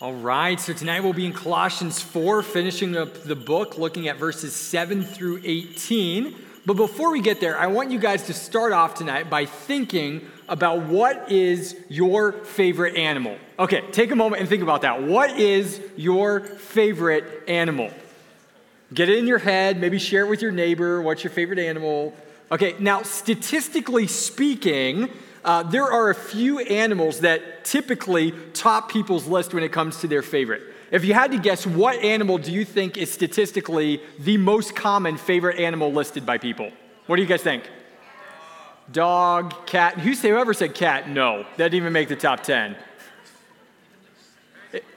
All right, so tonight we'll be in Colossians 4, finishing up the book, looking at verses 7 through 18. But before we get there, I want you guys to start off tonight by thinking about what is your favorite animal. Okay, take a moment and think about that. What is your favorite animal? Get it in your head, maybe share it with your neighbor. What's your favorite animal? Okay, now, statistically speaking, uh, there are a few animals that typically top people's list when it comes to their favorite. If you had to guess, what animal do you think is statistically the most common favorite animal listed by people? What do you guys think? Dog, cat. Who say whoever said cat? No, that didn't even make the top ten.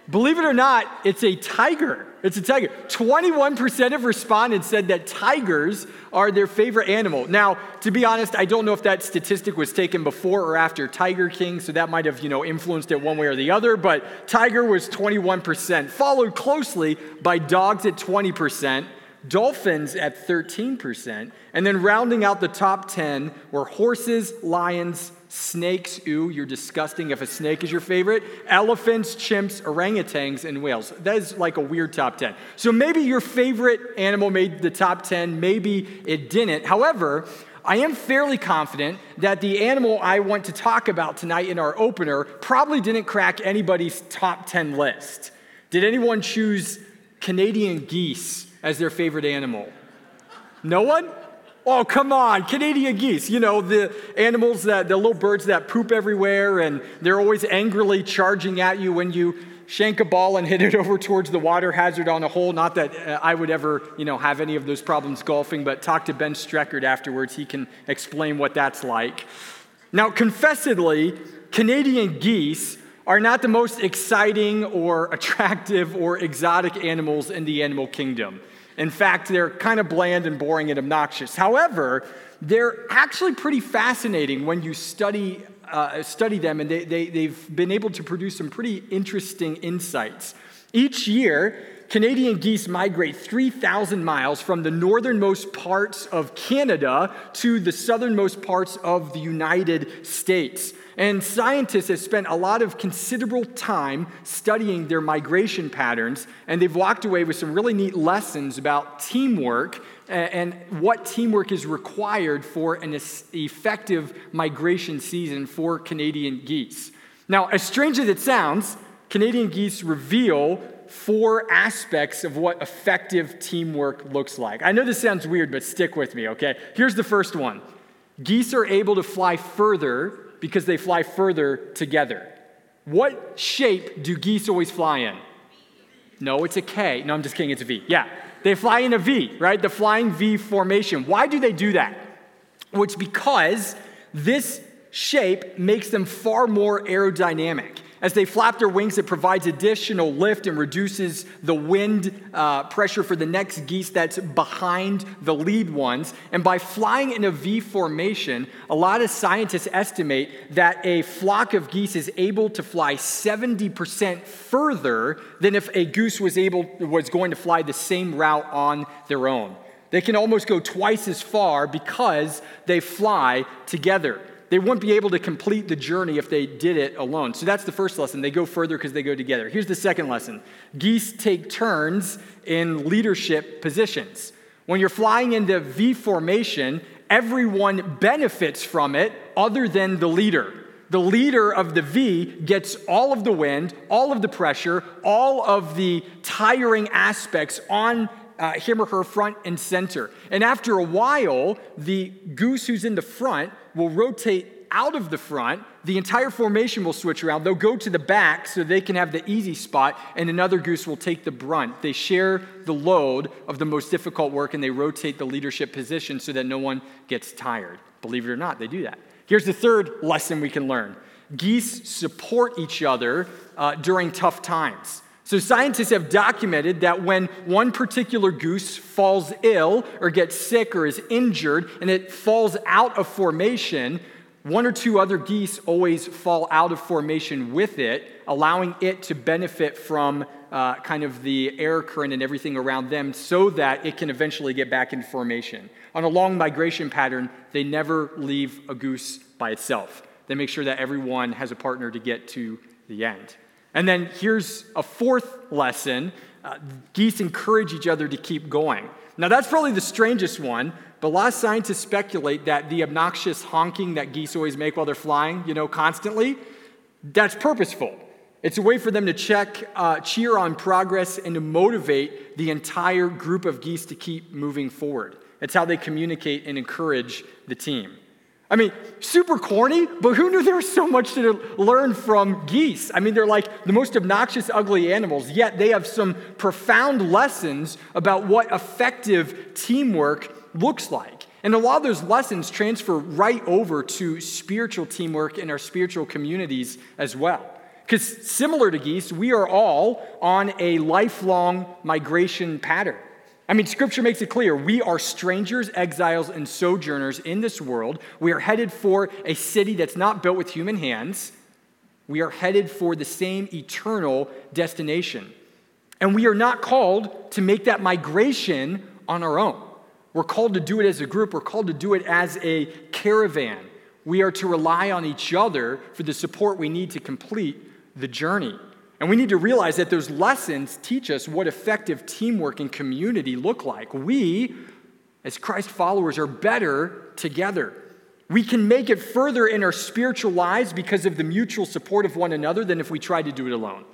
Believe it or not, it's a tiger. It's a tiger. 21% of respondents said that tigers are their favorite animal. Now, to be honest, I don't know if that statistic was taken before or after Tiger King, so that might have, you know, influenced it one way or the other, but tiger was 21%, followed closely by dogs at 20%, dolphins at 13%, and then rounding out the top 10 were horses, lions, snakes, ooh, you're disgusting if a snake is your favorite, elephants, chimps, orangutans, and whales. That is like a weird top 10. So maybe your favorite animal made the top 10, maybe it didn't. However, I am fairly confident that the animal I want to talk about tonight in our opener probably didn't crack anybody's top 10 list. Did anyone choose Canadian geese as their favorite animal? No one? Oh, come on, Canadian geese. You know, the animals that, the little birds that poop everywhere and they're always angrily charging at you when you shank a ball and hit it over towards the water hazard on a hole. Not that uh, I would ever, you know, have any of those problems golfing, but talk to Ben Streckard afterwards. He can explain what that's like. Now, confessedly, Canadian geese are not the most exciting or attractive or exotic animals in the animal kingdom. In fact, they're kind of bland and boring and obnoxious. However, they're actually pretty fascinating when you study, uh, study them, and they, they, they've been able to produce some pretty interesting insights. Each year, Canadian geese migrate 3,000 miles from the northernmost parts of Canada to the southernmost parts of the United States. And scientists have spent a lot of considerable time studying their migration patterns, and they've walked away with some really neat lessons about teamwork and what teamwork is required for an effective migration season for Canadian geese. Now, as strange as it sounds, Canadian geese reveal four aspects of what effective teamwork looks like. I know this sounds weird, but stick with me, okay? Here's the first one geese are able to fly further because they fly further together. What shape do geese always fly in? No, it's a K. No, I'm just kidding, it's a V. Yeah, they fly in a V, right? The flying V formation. Why do they do that? Well, it's because this shape makes them far more aerodynamic. As they flap their wings, it provides additional lift and reduces the wind uh, pressure for the next geese that's behind the lead ones. And by flying in a V formation, a lot of scientists estimate that a flock of geese is able to fly 70% further than if a goose was able was going to fly the same route on their own. They can almost go twice as far because they fly together. They wouldn't be able to complete the journey if they did it alone. So that's the first lesson. They go further because they go together. Here's the second lesson geese take turns in leadership positions. When you're flying into V formation, everyone benefits from it other than the leader. The leader of the V gets all of the wind, all of the pressure, all of the tiring aspects on uh, him or her front and center. And after a while, the goose who's in the front will rotate out of the front. The entire formation will switch around. They'll go to the back so they can have the easy spot, and another goose will take the brunt. They share the load of the most difficult work and they rotate the leadership position so that no one gets tired. Believe it or not, they do that. Here's the third lesson we can learn geese support each other uh, during tough times. So, scientists have documented that when one particular goose falls ill or gets sick or is injured and it falls out of formation, one or two other geese always fall out of formation with it, allowing it to benefit from uh, kind of the air current and everything around them so that it can eventually get back in formation. On a long migration pattern, they never leave a goose by itself. They make sure that everyone has a partner to get to the end. And then here's a fourth lesson uh, geese encourage each other to keep going. Now, that's probably the strangest one, but a lot of scientists speculate that the obnoxious honking that geese always make while they're flying, you know, constantly, that's purposeful. It's a way for them to check, uh, cheer on progress, and to motivate the entire group of geese to keep moving forward. It's how they communicate and encourage the team. I mean, super corny, but who knew there was so much to learn from geese? I mean, they're like the most obnoxious, ugly animals, yet they have some profound lessons about what effective teamwork looks like. And a lot of those lessons transfer right over to spiritual teamwork in our spiritual communities as well. Because similar to geese, we are all on a lifelong migration pattern. I mean, scripture makes it clear we are strangers, exiles, and sojourners in this world. We are headed for a city that's not built with human hands. We are headed for the same eternal destination. And we are not called to make that migration on our own. We're called to do it as a group, we're called to do it as a caravan. We are to rely on each other for the support we need to complete the journey. And we need to realize that those lessons teach us what effective teamwork and community look like. We, as Christ followers, are better together. We can make it further in our spiritual lives because of the mutual support of one another than if we tried to do it alone.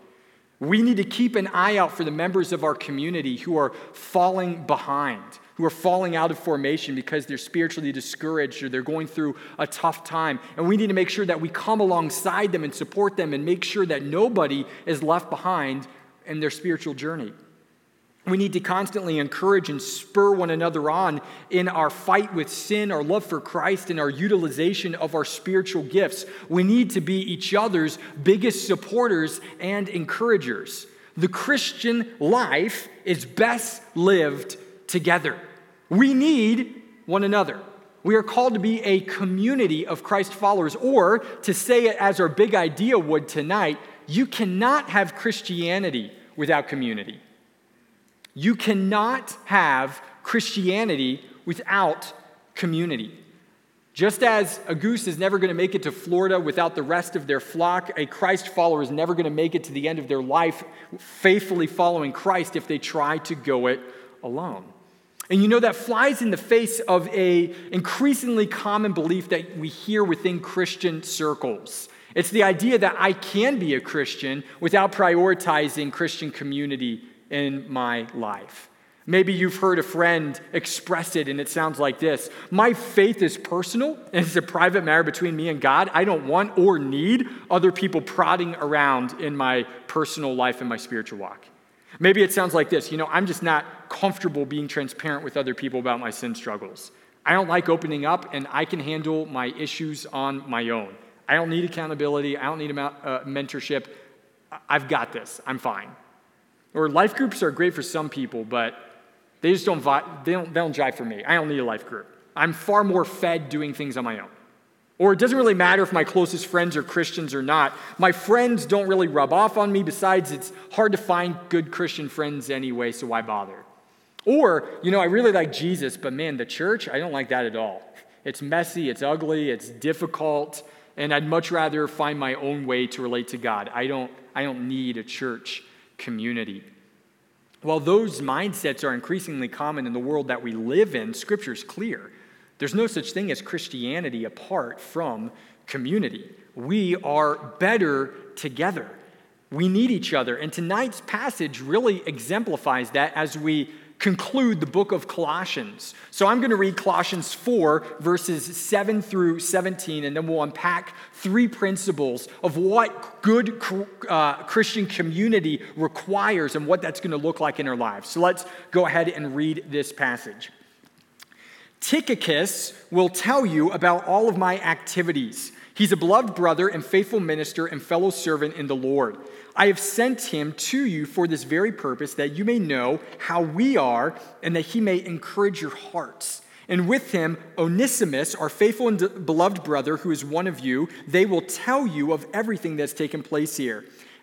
We need to keep an eye out for the members of our community who are falling behind who are falling out of formation because they're spiritually discouraged or they're going through a tough time. And we need to make sure that we come alongside them and support them and make sure that nobody is left behind in their spiritual journey. We need to constantly encourage and spur one another on in our fight with sin, our love for Christ, and our utilization of our spiritual gifts. We need to be each other's biggest supporters and encouragers. The Christian life is best lived together. We need one another. We are called to be a community of Christ followers, or to say it as our big idea would tonight, you cannot have Christianity without community. You cannot have Christianity without community. Just as a goose is never going to make it to Florida without the rest of their flock, a Christ follower is never going to make it to the end of their life faithfully following Christ if they try to go it alone. And you know, that flies in the face of a increasingly common belief that we hear within Christian circles. It's the idea that I can be a Christian without prioritizing Christian community in my life. Maybe you've heard a friend express it, and it sounds like this My faith is personal, and it's a private matter between me and God. I don't want or need other people prodding around in my personal life and my spiritual walk. Maybe it sounds like this you know, I'm just not comfortable being transparent with other people about my sin struggles. I don't like opening up, and I can handle my issues on my own. I don't need accountability, I don't need uh, mentorship. I've got this, I'm fine. Or life groups are great for some people, but they just don't, they don't, they don't jive for me. I don't need a life group. I'm far more fed doing things on my own. Or it doesn't really matter if my closest friends are Christians or not. My friends don't really rub off on me. Besides, it's hard to find good Christian friends anyway, so why bother? Or, you know, I really like Jesus, but man, the church, I don't like that at all. It's messy, it's ugly, it's difficult, and I'd much rather find my own way to relate to God. I don't, I don't need a church community. While those mindsets are increasingly common in the world that we live in, Scripture's clear. There's no such thing as Christianity apart from community. We are better together. We need each other. And tonight's passage really exemplifies that as we conclude the book of Colossians. So I'm going to read Colossians 4, verses 7 through 17, and then we'll unpack three principles of what good uh, Christian community requires and what that's going to look like in our lives. So let's go ahead and read this passage. Tychicus will tell you about all of my activities. He's a beloved brother and faithful minister and fellow servant in the Lord. I have sent him to you for this very purpose, that you may know how we are and that he may encourage your hearts. And with him, Onesimus, our faithful and beloved brother, who is one of you, they will tell you of everything that's taken place here.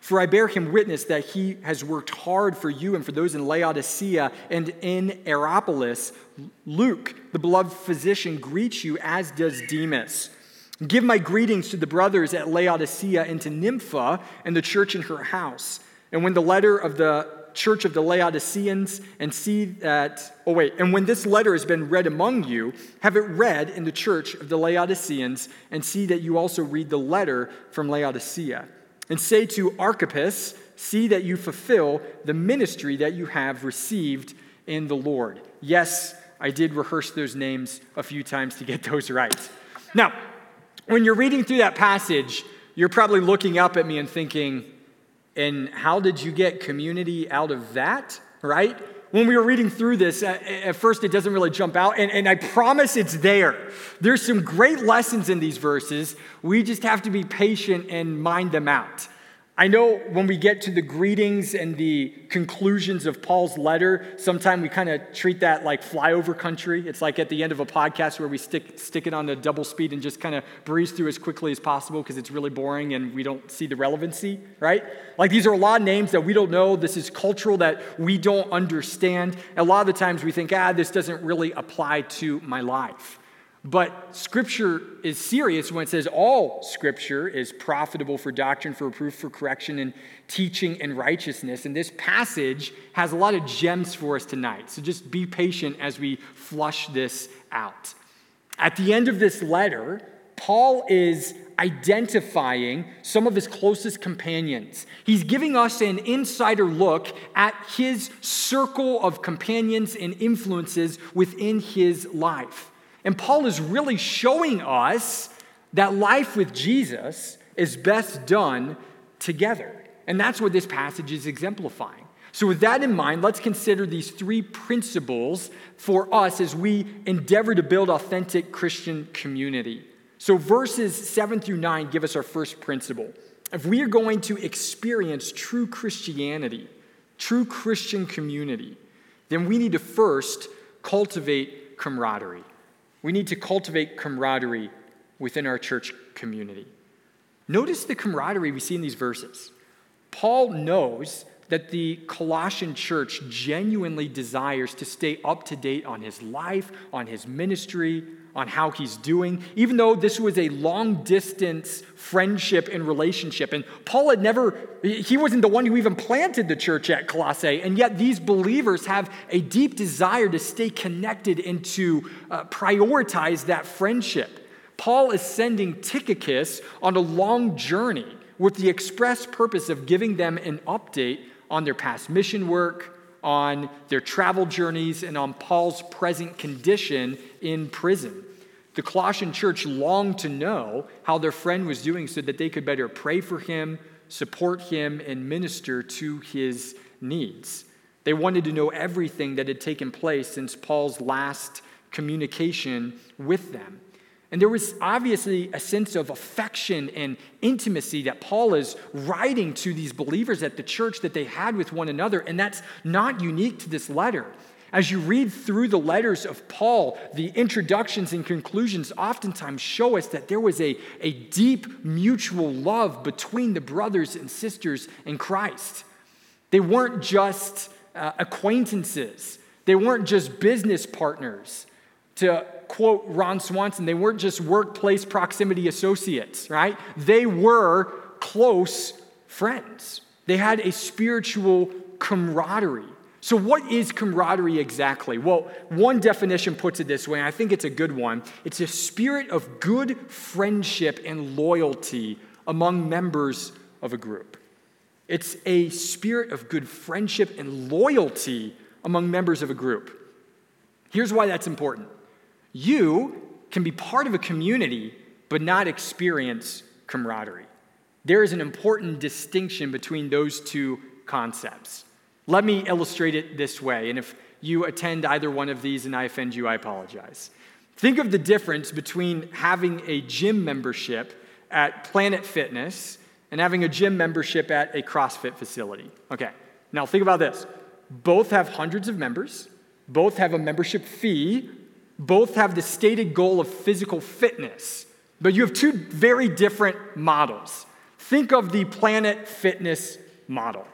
For I bear him witness that he has worked hard for you and for those in Laodicea and in Hierapolis. Luke, the beloved physician, greets you, as does Demas. Give my greetings to the brothers at Laodicea and to Nympha and the church in her house. And when the letter of the church of the Laodiceans and see that, oh, wait, and when this letter has been read among you, have it read in the church of the Laodiceans and see that you also read the letter from Laodicea and say to Archippus, See that you fulfill the ministry that you have received in the Lord. Yes, I did rehearse those names a few times to get those right. Now, when you're reading through that passage, you're probably looking up at me and thinking, and how did you get community out of that, right? When we were reading through this, at first it doesn't really jump out, and, and I promise it's there. There's some great lessons in these verses. We just have to be patient and mind them out. I know when we get to the greetings and the conclusions of Paul's letter, sometimes we kind of treat that like flyover country. It's like at the end of a podcast where we stick, stick it on the double speed and just kind of breeze through as quickly as possible because it's really boring and we don't see the relevancy, right? Like these are a lot of names that we don't know. This is cultural that we don't understand. A lot of the times we think, ah, this doesn't really apply to my life. But scripture is serious when it says all scripture is profitable for doctrine, for reproof, for correction, and teaching and righteousness. And this passage has a lot of gems for us tonight. So just be patient as we flush this out. At the end of this letter, Paul is identifying some of his closest companions. He's giving us an insider look at his circle of companions and influences within his life. And Paul is really showing us that life with Jesus is best done together. And that's what this passage is exemplifying. So, with that in mind, let's consider these three principles for us as we endeavor to build authentic Christian community. So, verses 7 through 9 give us our first principle. If we are going to experience true Christianity, true Christian community, then we need to first cultivate camaraderie. We need to cultivate camaraderie within our church community. Notice the camaraderie we see in these verses. Paul knows that the Colossian church genuinely desires to stay up to date on his life, on his ministry, on how he's doing, even though this was a long distance friendship and relationship. And Paul had never, he wasn't the one who even planted the church at Colossae. And yet these believers have a deep desire to stay connected and to uh, prioritize that friendship. Paul is sending Tychicus on a long journey with the express purpose of giving them an update on their past mission work on their travel journeys and on Paul's present condition in prison. The Colossian church longed to know how their friend was doing so that they could better pray for him, support him, and minister to his needs. They wanted to know everything that had taken place since Paul's last communication with them. And there was obviously a sense of affection and intimacy that Paul is writing to these believers at the church that they had with one another. And that's not unique to this letter. As you read through the letters of Paul, the introductions and conclusions oftentimes show us that there was a, a deep mutual love between the brothers and sisters in Christ. They weren't just uh, acquaintances, they weren't just business partners. To quote Ron Swanson, they weren't just workplace proximity associates, right? They were close friends. They had a spiritual camaraderie. So, what is camaraderie exactly? Well, one definition puts it this way, and I think it's a good one it's a spirit of good friendship and loyalty among members of a group. It's a spirit of good friendship and loyalty among members of a group. Here's why that's important you can be part of a community but not experience camaraderie. There is an important distinction between those two concepts. Let me illustrate it this way, and if you attend either one of these and I offend you, I apologize. Think of the difference between having a gym membership at Planet Fitness and having a gym membership at a CrossFit facility. Okay, now think about this. Both have hundreds of members, both have a membership fee, both have the stated goal of physical fitness, but you have two very different models. Think of the Planet Fitness model.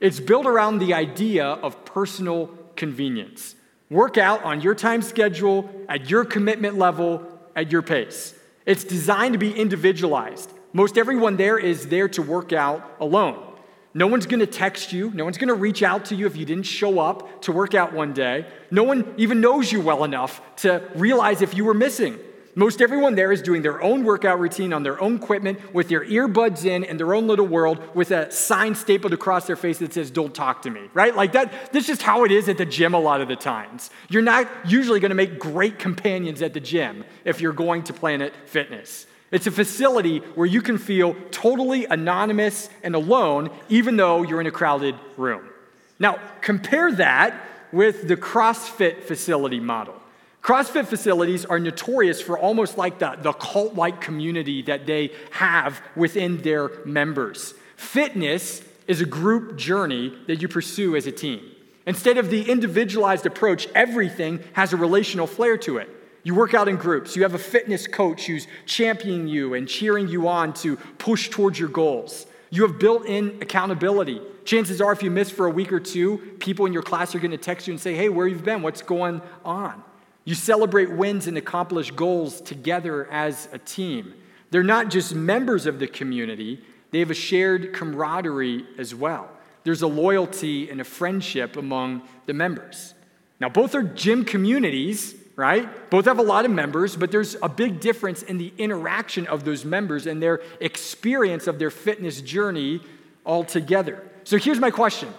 It's built around the idea of personal convenience. Work out on your time schedule, at your commitment level, at your pace. It's designed to be individualized. Most everyone there is there to work out alone. No one's gonna text you. No one's gonna reach out to you if you didn't show up to work out one day. No one even knows you well enough to realize if you were missing. Most everyone there is doing their own workout routine on their own equipment with their earbuds in in their own little world with a sign stapled across their face that says, Don't talk to me, right? Like that, that's just how it is at the gym a lot of the times. You're not usually gonna make great companions at the gym if you're going to Planet Fitness. It's a facility where you can feel totally anonymous and alone, even though you're in a crowded room. Now, compare that with the CrossFit facility model. CrossFit facilities are notorious for almost like the, the cult like community that they have within their members. Fitness is a group journey that you pursue as a team. Instead of the individualized approach, everything has a relational flair to it. You work out in groups. You have a fitness coach who's championing you and cheering you on to push towards your goals. You have built in accountability. Chances are, if you miss for a week or two, people in your class are going to text you and say, Hey, where have you been? What's going on? You celebrate wins and accomplish goals together as a team. They're not just members of the community, they have a shared camaraderie as well. There's a loyalty and a friendship among the members. Now, both are gym communities, right? Both have a lot of members, but there's a big difference in the interaction of those members and their experience of their fitness journey altogether. So here's my question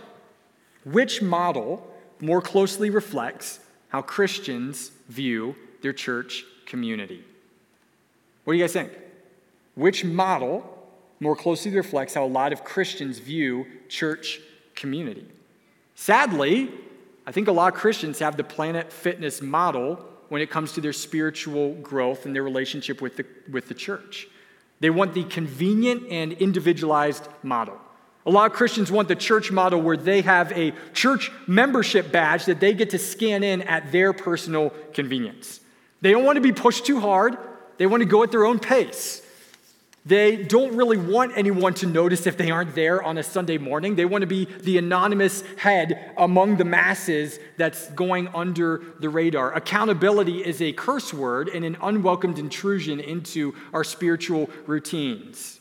Which model more closely reflects how Christians view their church community. What do you guys think? Which model more closely reflects how a lot of Christians view church community? Sadly, I think a lot of Christians have the Planet Fitness model when it comes to their spiritual growth and their relationship with the, with the church. They want the convenient and individualized model. A lot of Christians want the church model where they have a church membership badge that they get to scan in at their personal convenience. They don't want to be pushed too hard, they want to go at their own pace. They don't really want anyone to notice if they aren't there on a Sunday morning. They want to be the anonymous head among the masses that's going under the radar. Accountability is a curse word and an unwelcomed intrusion into our spiritual routines.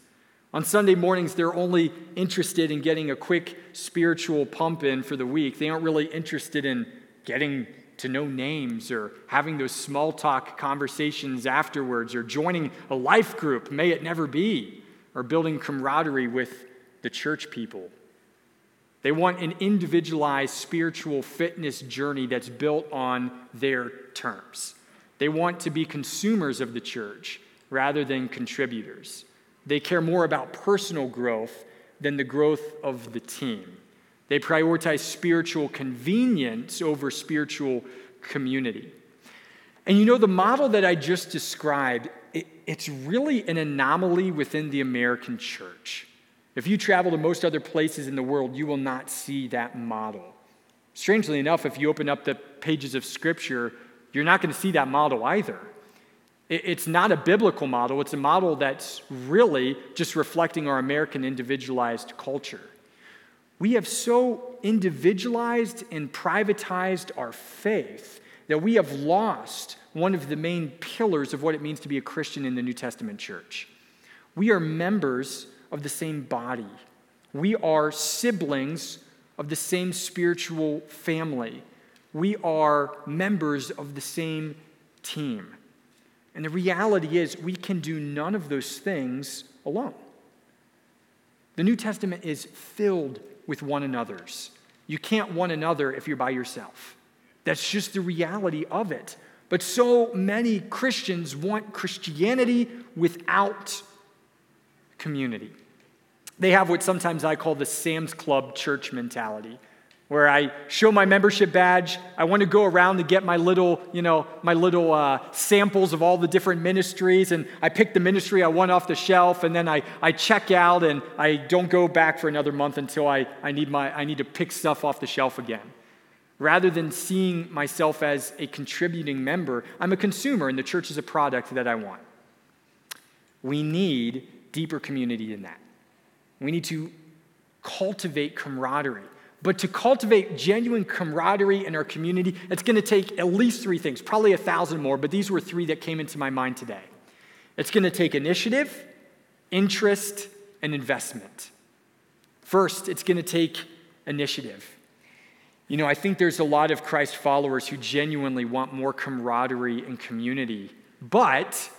On Sunday mornings, they're only interested in getting a quick spiritual pump in for the week. They aren't really interested in getting to know names or having those small talk conversations afterwards or joining a life group, may it never be, or building camaraderie with the church people. They want an individualized spiritual fitness journey that's built on their terms. They want to be consumers of the church rather than contributors. They care more about personal growth than the growth of the team. They prioritize spiritual convenience over spiritual community. And you know, the model that I just described, it, it's really an anomaly within the American church. If you travel to most other places in the world, you will not see that model. Strangely enough, if you open up the pages of Scripture, you're not going to see that model either. It's not a biblical model, it's a model that's really just reflecting our American individualized culture. We have so individualized and privatized our faith that we have lost one of the main pillars of what it means to be a Christian in the New Testament church. We are members of the same body, we are siblings of the same spiritual family, we are members of the same team. And the reality is, we can do none of those things alone. The New Testament is filled with one another's. You can't one another if you're by yourself. That's just the reality of it. But so many Christians want Christianity without community. They have what sometimes I call the Sam's Club church mentality where I show my membership badge. I want to go around to get my little, you know, my little uh, samples of all the different ministries, and I pick the ministry I want off the shelf, and then I, I check out, and I don't go back for another month until I, I, need my, I need to pick stuff off the shelf again. Rather than seeing myself as a contributing member, I'm a consumer, and the church is a product that I want. We need deeper community than that. We need to cultivate camaraderie. But to cultivate genuine camaraderie in our community, it's going to take at least three things, probably a thousand more, but these were three that came into my mind today. It's going to take initiative, interest, and investment. First, it's going to take initiative. You know, I think there's a lot of Christ followers who genuinely want more camaraderie and community, but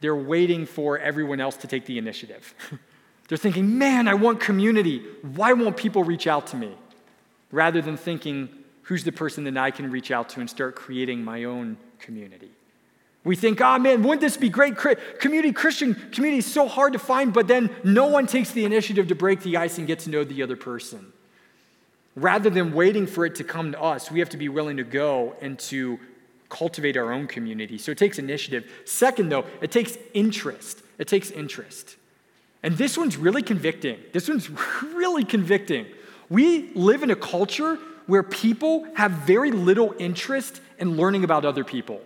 they're waiting for everyone else to take the initiative. they're thinking, man, I want community. Why won't people reach out to me? Rather than thinking, who's the person that I can reach out to and start creating my own community. We think, oh man, wouldn't this be great? Community, Christian community is so hard to find, but then no one takes the initiative to break the ice and get to know the other person. Rather than waiting for it to come to us, we have to be willing to go and to cultivate our own community. So it takes initiative. Second, though, it takes interest. It takes interest. And this one's really convicting. This one's really convicting. We live in a culture where people have very little interest in learning about other people.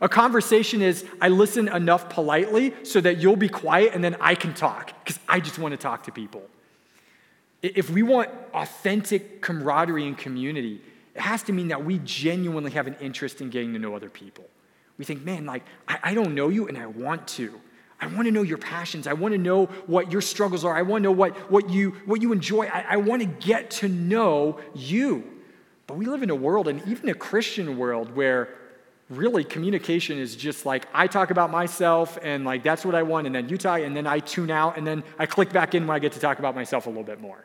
A conversation is, I listen enough politely so that you'll be quiet and then I can talk because I just want to talk to people. If we want authentic camaraderie and community, it has to mean that we genuinely have an interest in getting to know other people. We think, man, like, I, I don't know you and I want to. I want to know your passions. I want to know what your struggles are. I want to know what, what, you, what you enjoy. I, I want to get to know you. But we live in a world, and even a Christian world, where really communication is just like I talk about myself and like that's what I want, and then you talk, and then I tune out, and then I click back in when I get to talk about myself a little bit more.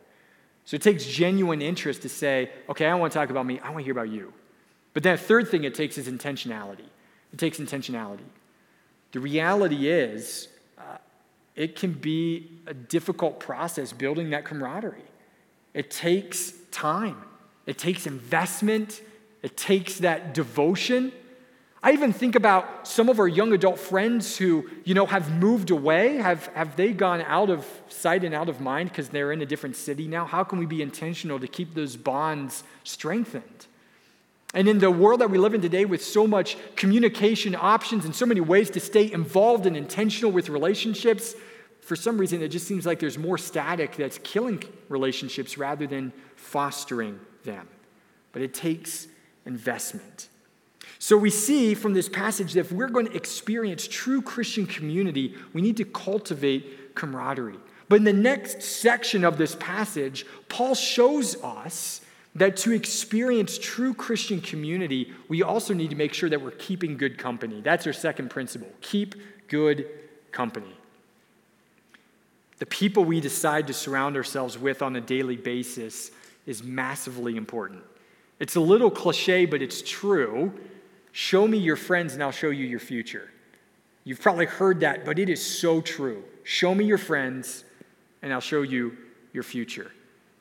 So it takes genuine interest to say, okay, I want to talk about me, I want to hear about you. But then third thing it takes is intentionality. It takes intentionality. The reality is, uh, it can be a difficult process building that camaraderie. It takes time, it takes investment, it takes that devotion. I even think about some of our young adult friends who, you know, have moved away. Have, have they gone out of sight and out of mind because they're in a different city now? How can we be intentional to keep those bonds strengthened? And in the world that we live in today, with so much communication options and so many ways to stay involved and intentional with relationships, for some reason it just seems like there's more static that's killing relationships rather than fostering them. But it takes investment. So we see from this passage that if we're going to experience true Christian community, we need to cultivate camaraderie. But in the next section of this passage, Paul shows us that to experience true Christian community, we also need to make sure that we're keeping good company. That's our second principle keep good company. The people we decide to surround ourselves with on a daily basis is massively important. It's a little cliche, but it's true Show me your friends and I'll show you your future. You've probably heard that, but it is so true. Show me your friends and I'll show you your future.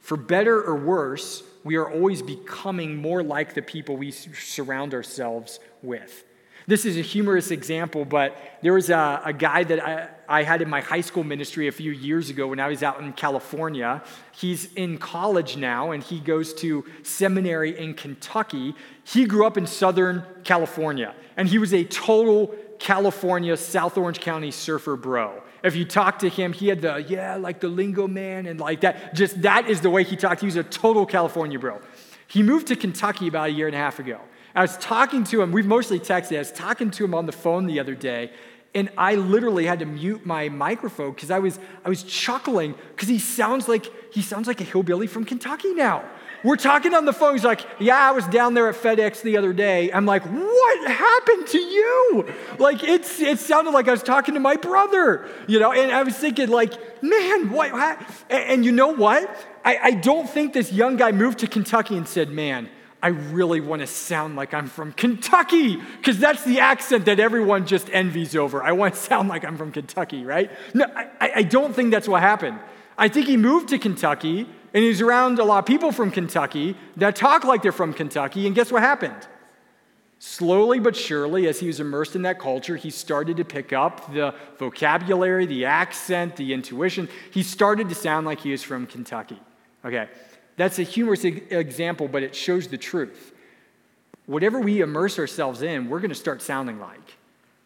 For better or worse, we are always becoming more like the people we surround ourselves with. This is a humorous example, but there was a, a guy that I, I, had in my high school ministry a few years ago when I was out in California. He's in college now and he goes to seminary in Kentucky. He grew up in Southern California and he was a total California, South Orange County surfer bro. If you talk to him, he had the, yeah, like the lingo man and like that. Just that is the way he talked. He was a total California bro. He moved to Kentucky about a year and a half ago. I was talking to him, we've mostly texted, I was talking to him on the phone the other day, and I literally had to mute my microphone because I was, I was chuckling because he sounds like he sounds like a hillbilly from Kentucky now. We're talking on the phone. He's like, Yeah, I was down there at FedEx the other day. I'm like, What happened to you? Like, it's, it sounded like I was talking to my brother, you know? And I was thinking, like, man, what? what? And, and, you know what? I, I don't think this young guy moved to Kentucky and said, Man, I really want to sound like I'm from Kentucky, because that's the accent that everyone just envies over. I want to sound like I'm from Kentucky, right? No, I, I don't think that's what happened. I think he moved to Kentucky And he's around a lot of people from Kentucky that talk like they're from Kentucky. And guess what happened? Slowly but surely, as he was immersed in that culture, he started to pick up the vocabulary, the accent, the intuition. He started to sound like he was from Kentucky. Okay, that's a humorous example, but it shows the truth. Whatever we immerse ourselves in, we're going to start sounding like.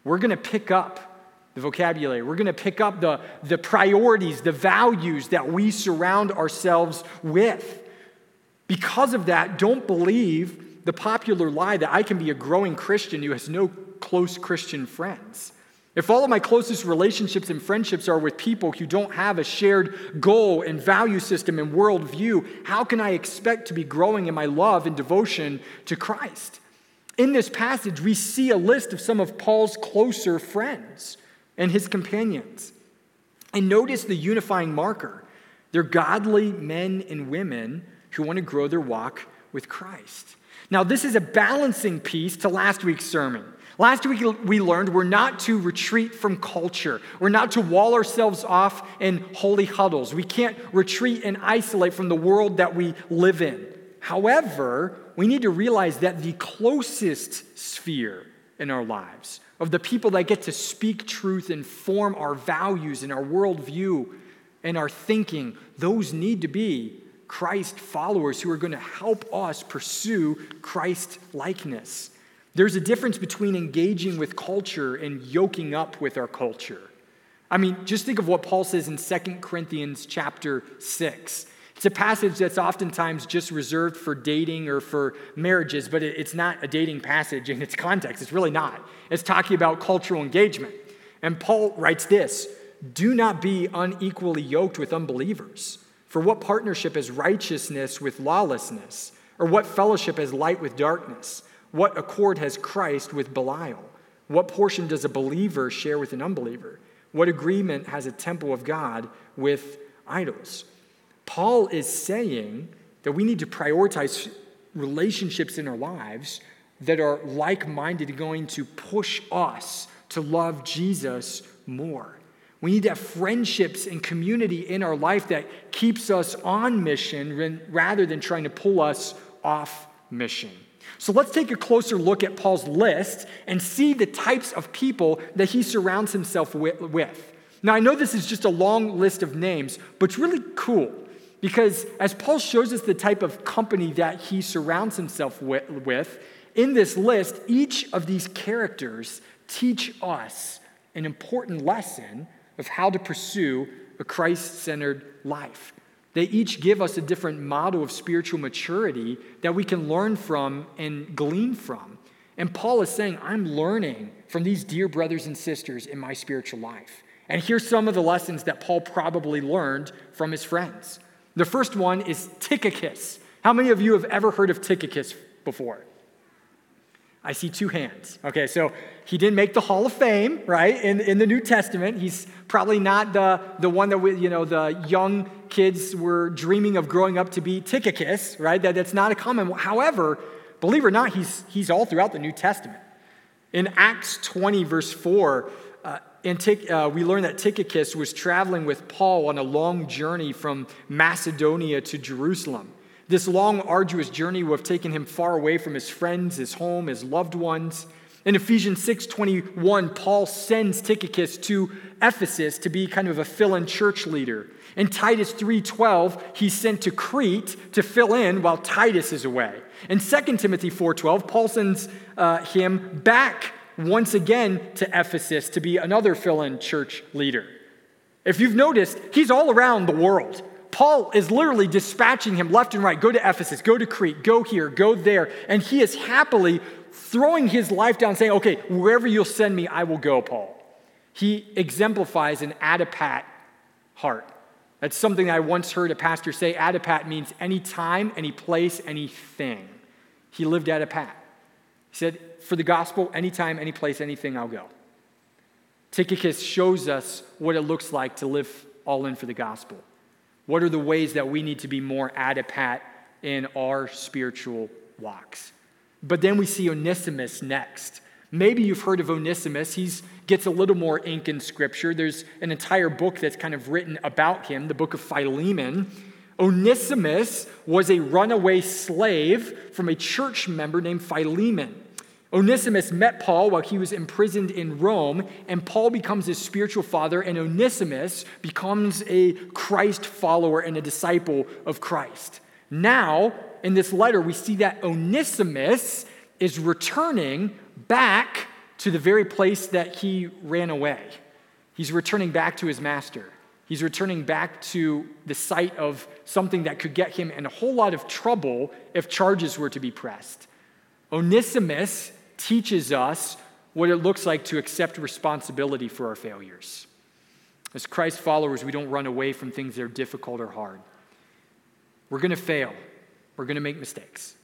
We're going to pick up the vocabulary. We're going to pick up the, the priorities, the values that we surround ourselves with. Because of that, don't believe the popular lie that I can be a growing Christian who has no close Christian friends. If all of my closest relationships and friendships are with people who don't have a shared goal and value system and worldview, how can I expect to be growing in my love and devotion to Christ? In this passage, we see a list of some of Paul's closer friends and his companions. And notice the unifying marker. They're godly men and women who want to grow their walk with Christ. Now, this is a balancing piece to last week's sermon. Last week we learned we're not to retreat from culture. We're not to wall ourselves off in holy huddles. We can't retreat and isolate from the world that we live in. However, we need to realize that the closest sphere in our lives, of the people that get to speak truth and form our values and our worldview and our thinking, those need to be Christ followers who are going to help us pursue Christ likeness. There's a difference between engaging with culture and yoking up with our culture. I mean, just think of what Paul says in 2 Corinthians chapter 6. It's a passage that's oftentimes just reserved for dating or for marriages, but it's not a dating passage in its context. It's really not. It's talking about cultural engagement. And Paul writes this Do not be unequally yoked with unbelievers. For what partnership is righteousness with lawlessness? Or what fellowship has light with darkness? What accord has Christ with Belial? What portion does a believer share with an unbeliever? What agreement has a temple of God with idols? Paul is saying that we need to prioritize relationships in our lives that are like minded, going to push us to love Jesus more. We need to have friendships and community in our life that keeps us on mission rather than trying to pull us off mission. So let's take a closer look at Paul's list and see the types of people that he surrounds himself with. Now, I know this is just a long list of names, but it's really cool because as Paul shows us the type of company that he surrounds himself with, in this list, each of these characters teach us an important lesson of how to pursue a Christ centered life. They each give us a different model of spiritual maturity that we can learn from and glean from. And Paul is saying, I'm learning from these dear brothers and sisters in my spiritual life. And here's some of the lessons that Paul probably learned from his friends. The first one is Tychicus. How many of you have ever heard of Tychicus before? I see two hands. Okay, so he didn't make the Hall of Fame, right? In, in the New Testament, he's probably not the, the one that we, you know the young kids were dreaming of growing up to be Tychicus, right? That, that's not a common. However, believe it or not, he's, he's all throughout the New Testament. In Acts 20, verse 4, uh, uh, we learn that Tychicus was traveling with Paul on a long journey from Macedonia to Jerusalem. This long, arduous journey would have taken him far away from his friends, his home, his loved ones. In Ephesians 6:21, Paul sends Tychicus to Ephesus to be kind of a fill-in church leader. In Titus 3:12, he's sent to Crete to fill in while Titus is away. In 2 Timothy 4:12, Paul sends uh, him back once again to Ephesus to be another fill-in church leader. If you've noticed, he's all around the world. Paul is literally dispatching him left and right go to Ephesus, go to Crete, go here, go there. And he is happily throwing his life down, saying, Okay, wherever you'll send me, I will go, Paul. He exemplifies an adipat heart. That's something I once heard a pastor say. Adipat means any time, any place, anything. He lived adipat. He said, For the gospel, anytime, any place, anything, I'll go. Tychicus shows us what it looks like to live all in for the gospel. What are the ways that we need to be more adipat in our spiritual walks? But then we see Onesimus next. Maybe you've heard of Onesimus. He gets a little more ink in scripture. There's an entire book that's kind of written about him, the book of Philemon. Onesimus was a runaway slave from a church member named Philemon. Onesimus met Paul while he was imprisoned in Rome, and Paul becomes his spiritual father, and Onesimus becomes a Christ follower and a disciple of Christ. Now, in this letter, we see that Onesimus is returning back to the very place that he ran away. He's returning back to his master. He's returning back to the site of something that could get him in a whole lot of trouble if charges were to be pressed. Onesimus teaches us what it looks like to accept responsibility for our failures. As Christ followers, we don't run away from things that are difficult or hard. We're going to fail, we're going to make mistakes.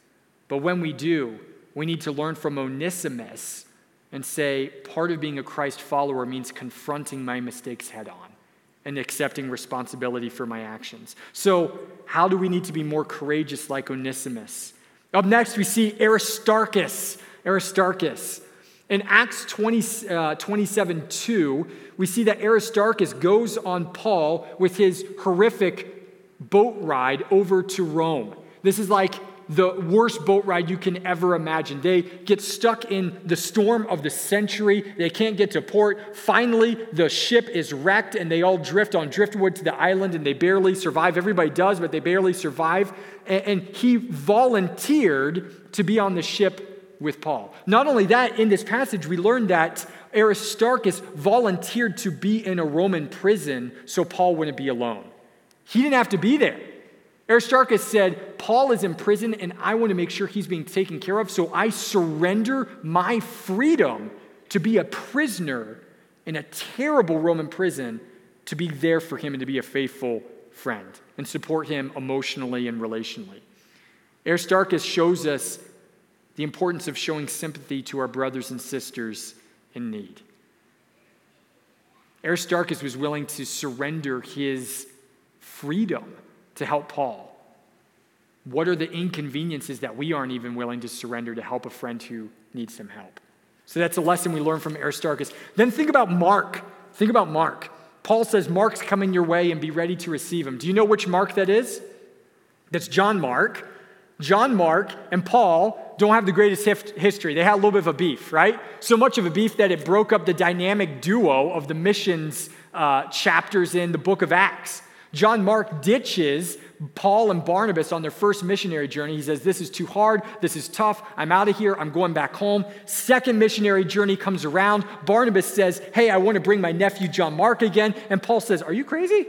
But when we do, we need to learn from Onesimus and say, part of being a Christ follower means confronting my mistakes head on and accepting responsibility for my actions. So, how do we need to be more courageous like Onesimus? Up next, we see Aristarchus. Aristarchus. In Acts 20, uh, 27 2, we see that Aristarchus goes on Paul with his horrific boat ride over to Rome. This is like the worst boat ride you can ever imagine. They get stuck in the storm of the century. They can't get to port. Finally, the ship is wrecked and they all drift on driftwood to the island and they barely survive. Everybody does, but they barely survive. And he volunteered to be on the ship with Paul. Not only that, in this passage, we learn that Aristarchus volunteered to be in a Roman prison so Paul wouldn't be alone. He didn't have to be there. Aristarchus said, Paul is in prison and I want to make sure he's being taken care of, so I surrender my freedom to be a prisoner in a terrible Roman prison to be there for him and to be a faithful friend and support him emotionally and relationally. Aristarchus shows us the importance of showing sympathy to our brothers and sisters in need. Aristarchus was willing to surrender his freedom to help Paul. What are the inconveniences that we aren't even willing to surrender to help a friend who needs some help? So that's a lesson we learn from Aristarchus. Then think about Mark. Think about Mark. Paul says, Mark's coming your way and be ready to receive him. Do you know which Mark that is? That's John Mark. John Mark and Paul don't have the greatest history. They had a little bit of a beef, right? So much of a beef that it broke up the dynamic duo of the missions uh, chapters in the book of Acts. John Mark ditches Paul and Barnabas on their first missionary journey. He says, This is too hard. This is tough. I'm out of here. I'm going back home. Second missionary journey comes around. Barnabas says, Hey, I want to bring my nephew John Mark again. And Paul says, Are you crazy?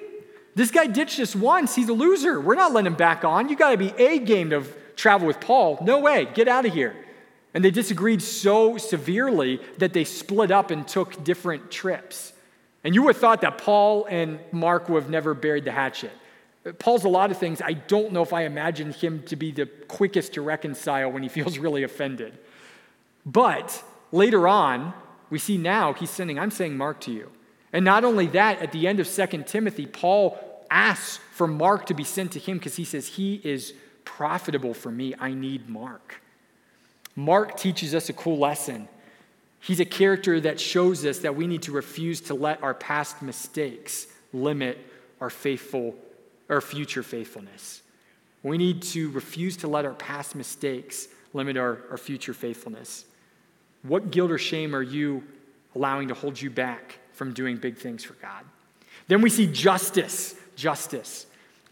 This guy ditched us once. He's a loser. We're not letting him back on. You got to be A game to travel with Paul. No way. Get out of here. And they disagreed so severely that they split up and took different trips. And you would have thought that Paul and Mark would have never buried the hatchet. Paul's a lot of things. I don't know if I imagine him to be the quickest to reconcile when he feels really offended. But later on, we see now he's sending, I'm saying Mark to you. And not only that, at the end of 2 Timothy, Paul asks for Mark to be sent to him because he says, He is profitable for me. I need Mark. Mark teaches us a cool lesson. He's a character that shows us that we need to refuse to let our past mistakes limit our faithful our future faithfulness. We need to refuse to let our past mistakes limit our, our future faithfulness. What guilt or shame are you allowing to hold you back from doing big things for God? Then we see Justus. Justus.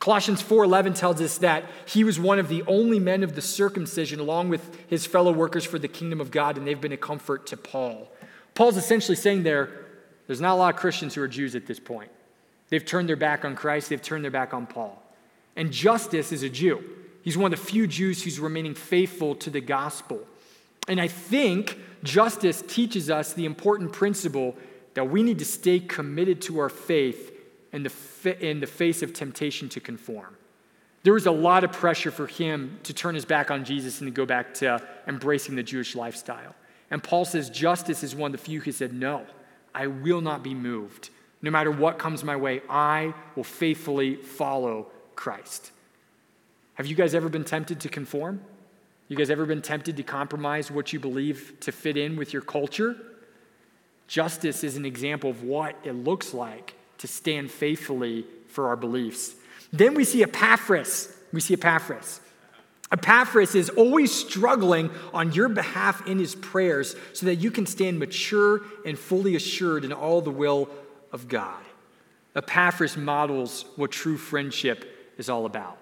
Colossians 4:11 tells us that he was one of the only men of the circumcision along with his fellow workers for the kingdom of God and they've been a comfort to Paul. Paul's essentially saying there there's not a lot of Christians who are Jews at this point. They've turned their back on Christ, they've turned their back on Paul. And Justus is a Jew. He's one of the few Jews who's remaining faithful to the gospel. And I think Justus teaches us the important principle that we need to stay committed to our faith in the, in the face of temptation to conform. There was a lot of pressure for him to turn his back on Jesus and to go back to embracing the Jewish lifestyle. And Paul says, Justus is one of the few who said, No, I will not be moved. No matter what comes my way, I will faithfully follow Christ. Have you guys ever been tempted to conform? You guys ever been tempted to compromise what you believe to fit in with your culture? Justus is an example of what it looks like to stand faithfully for our beliefs. Then we see Epaphras. We see Epaphras. Epaphras is always struggling on your behalf in his prayers so that you can stand mature and fully assured in all the will of God. Epaphras models what true friendship is all about.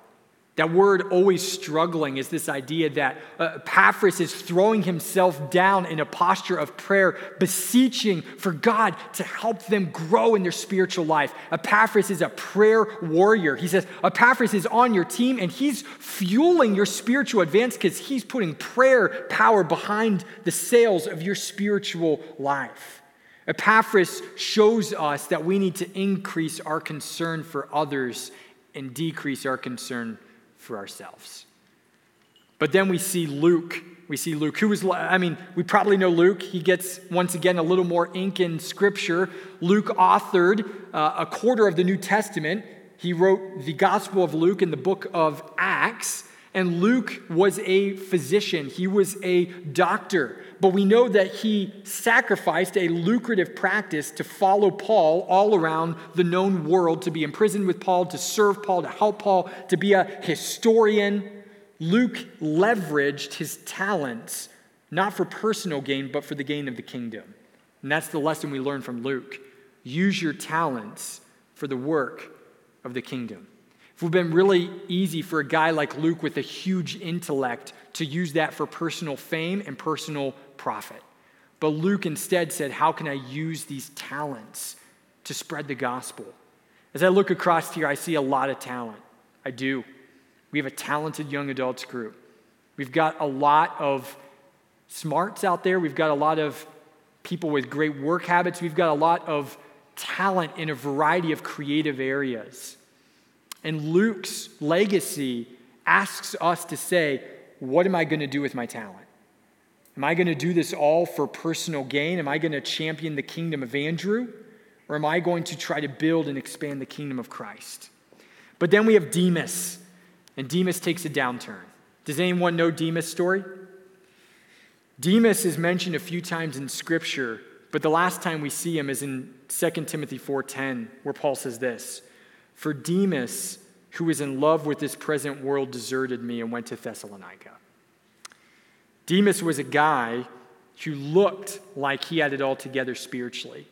That word always struggling is this idea that uh, Epaphras is throwing himself down in a posture of prayer, beseeching for God to help them grow in their spiritual life. Epaphras is a prayer warrior. He says, Epaphras is on your team and he's fueling your spiritual advance because he's putting prayer power behind the sails of your spiritual life. Epaphras shows us that we need to increase our concern for others and decrease our concern for ourselves. But then we see Luke. We see Luke, who was, I mean, we probably know Luke. He gets, once again, a little more ink in scripture. Luke authored uh, a quarter of the New Testament. He wrote the Gospel of Luke in the book of Acts. And Luke was a physician, he was a doctor. But we know that he sacrificed a lucrative practice to follow Paul all around the known world, to be imprisoned with Paul, to serve Paul, to help Paul, to be a historian. Luke leveraged his talents not for personal gain, but for the gain of the kingdom. And that's the lesson we learn from Luke. Use your talents for the work of the kingdom. Would have been really easy for a guy like Luke with a huge intellect to use that for personal fame and personal profit. But Luke instead said, How can I use these talents to spread the gospel? As I look across here, I see a lot of talent. I do. We have a talented young adults group. We've got a lot of smarts out there. We've got a lot of people with great work habits. We've got a lot of talent in a variety of creative areas. And Luke's legacy asks us to say, What am I going to do with my talent? Am I going to do this all for personal gain? Am I going to champion the kingdom of Andrew? Or am I going to try to build and expand the kingdom of Christ? But then we have Demas, and Demas takes a downturn. Does anyone know Demas' story? Demas is mentioned a few times in Scripture, but the last time we see him is in 2 Timothy 4:10, where Paul says this: "For Demas, who is in love with this present world, deserted me and went to Thessalonica." Demas was a guy who looked like he had it all together spiritually.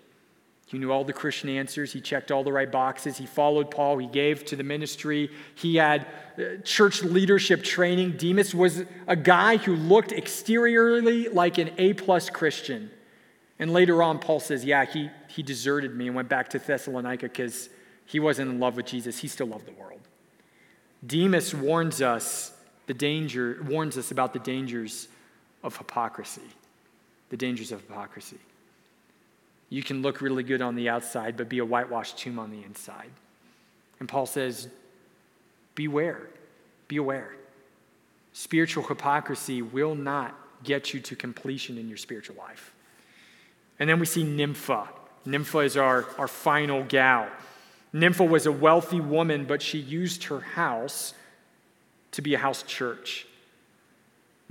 He knew all the Christian answers. He checked all the right boxes. He followed Paul. He gave to the ministry. He had uh, church leadership training. Demas was a guy who looked exteriorly like an A plus Christian. And later on, Paul says, Yeah, he, he deserted me and went back to Thessalonica because he wasn't in love with Jesus. He still loved the world. Demas warns us the danger, warns us about the dangers of hypocrisy, the dangers of hypocrisy. You can look really good on the outside, but be a whitewashed tomb on the inside. And Paul says, Beware, be aware. Spiritual hypocrisy will not get you to completion in your spiritual life. And then we see Nympha. Nympha is our, our final gal. Nympha was a wealthy woman, but she used her house to be a house church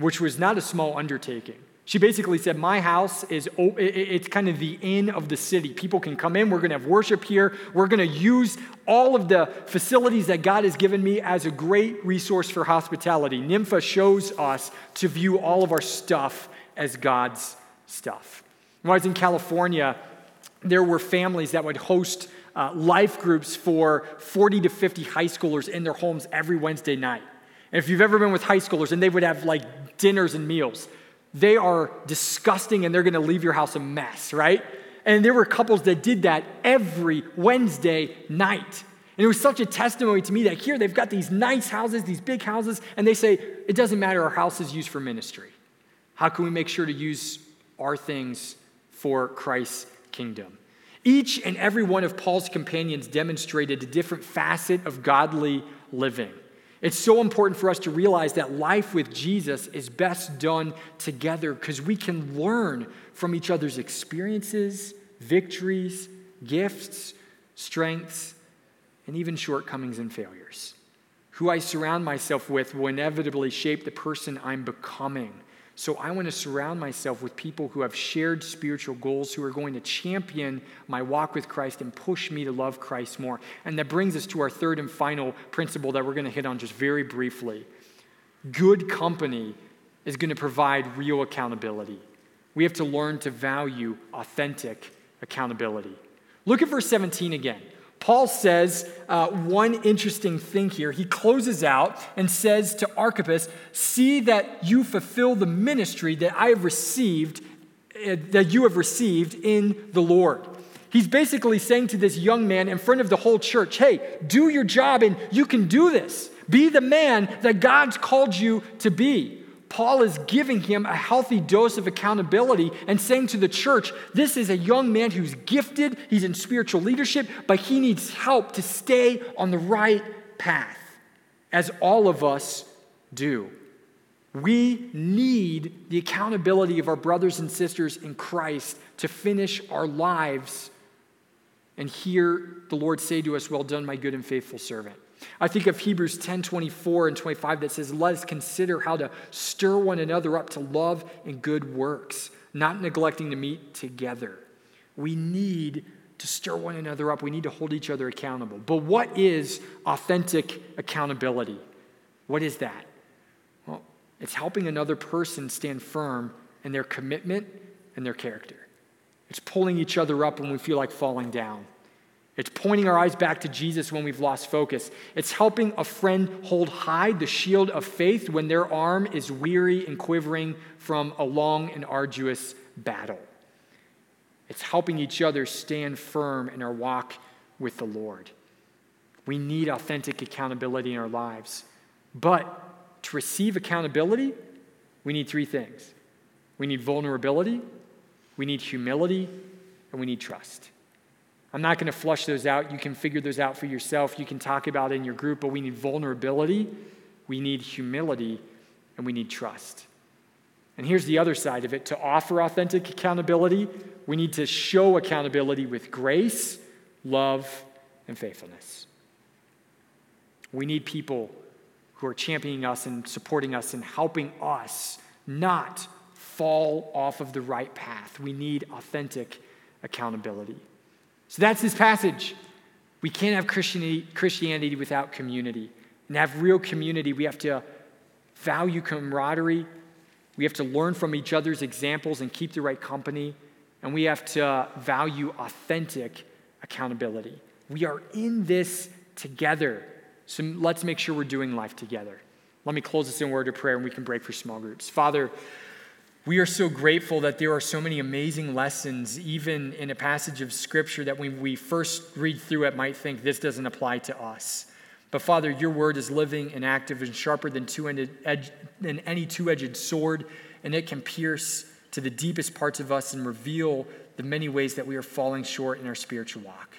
which was not a small undertaking. She basically said, My house is, it's kind of the inn of the city. People can come in. We're going to have worship here. We're going to use all of the facilities that God has given me as a great resource for hospitality. Nympha shows us to view all of our stuff as God's stuff. When I was in California, there were families that would host uh, life groups for 40 to 50 high schoolers in their homes every Wednesday night. And if you've ever been with high schoolers and they would have like dinners and meals, they are disgusting and they're going to leave your house a mess, right? And there were couples that did that every Wednesday night. And it was such a testimony to me that here they've got these nice houses, these big houses, and they say, it doesn't matter, our house is used for ministry. How can we make sure to use our things for Christ's kingdom? Each and every one of Paul's companions demonstrated a different facet of godly living. It's so important for us to realize that life with Jesus is best done together because we can learn from each other's experiences, victories, gifts, strengths, and even shortcomings and failures. Who I surround myself with will inevitably shape the person I'm becoming. So I want to surround myself with people who have shared spiritual goals, who are going to champion my walk with Christ and push me to love Christ more. And that brings us to our third and final principle that we're going to hit on just very briefly. Good company is going to provide real accountability. We have to learn to value authentic accountability. Look at verse 17 again. Paul says uh, one interesting thing here. He closes out and says to Archippus, See that you fulfill the ministry that I have received, uh, that you have received in the Lord. He's basically saying to this young man in front of the whole church, Hey, do your job and you can do this. Be the man that God's called you to be. Paul is giving him a healthy dose of accountability and saying to the church, This is a young man who's gifted, he's in spiritual leadership, but he needs help to stay on the right path, as all of us do. We need the accountability of our brothers and sisters in Christ to finish our lives and hear the Lord say to us, Well done, my good and faithful servant. I think of Hebrews 10 24 and 25 that says, Let us consider how to stir one another up to love and good works, not neglecting to meet together. We need to stir one another up. We need to hold each other accountable. But what is authentic accountability? What is that? Well, it's helping another person stand firm in their commitment and their character. It's pulling each other up when we feel like falling down. It's pointing our eyes back to Jesus when we've lost focus. It's helping a friend hold high the shield of faith when their arm is weary and quivering from a long and arduous battle. It's helping each other stand firm in our walk with the Lord. We need authentic accountability in our lives. But to receive accountability, we need three things we need vulnerability, we need humility, and we need trust. I'm not going to flush those out. You can figure those out for yourself. You can talk about it in your group, but we need vulnerability, we need humility, and we need trust. And here's the other side of it to offer authentic accountability, we need to show accountability with grace, love, and faithfulness. We need people who are championing us and supporting us and helping us not fall off of the right path. We need authentic accountability. So that's this passage. We can't have Christianity without community. And have real community, we have to value camaraderie. We have to learn from each other's examples and keep the right company. And we have to value authentic accountability. We are in this together. So let's make sure we're doing life together. Let me close this in word of prayer and we can break for small groups. Father, we are so grateful that there are so many amazing lessons, even in a passage of Scripture, that when we first read through it, might think this doesn't apply to us. But Father, your word is living and active and sharper than, than any two edged sword, and it can pierce to the deepest parts of us and reveal the many ways that we are falling short in our spiritual walk.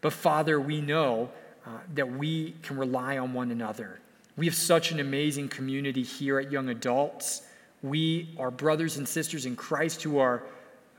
But Father, we know uh, that we can rely on one another. We have such an amazing community here at Young Adults we are brothers and sisters in Christ who are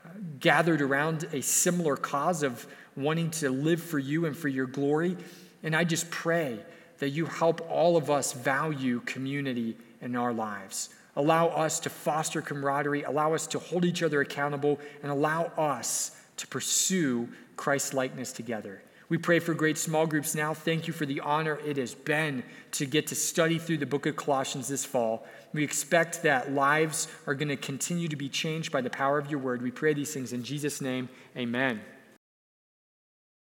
uh, gathered around a similar cause of wanting to live for you and for your glory. And I just pray that you help all of us value community in our lives. Allow us to foster camaraderie, allow us to hold each other accountable, and allow us to pursue Christ likeness together. We pray for great small groups now. Thank you for the honor it has been to get to study through the book of Colossians this fall. We expect that lives are going to continue to be changed by the power of your word. We pray these things in Jesus' name. Amen.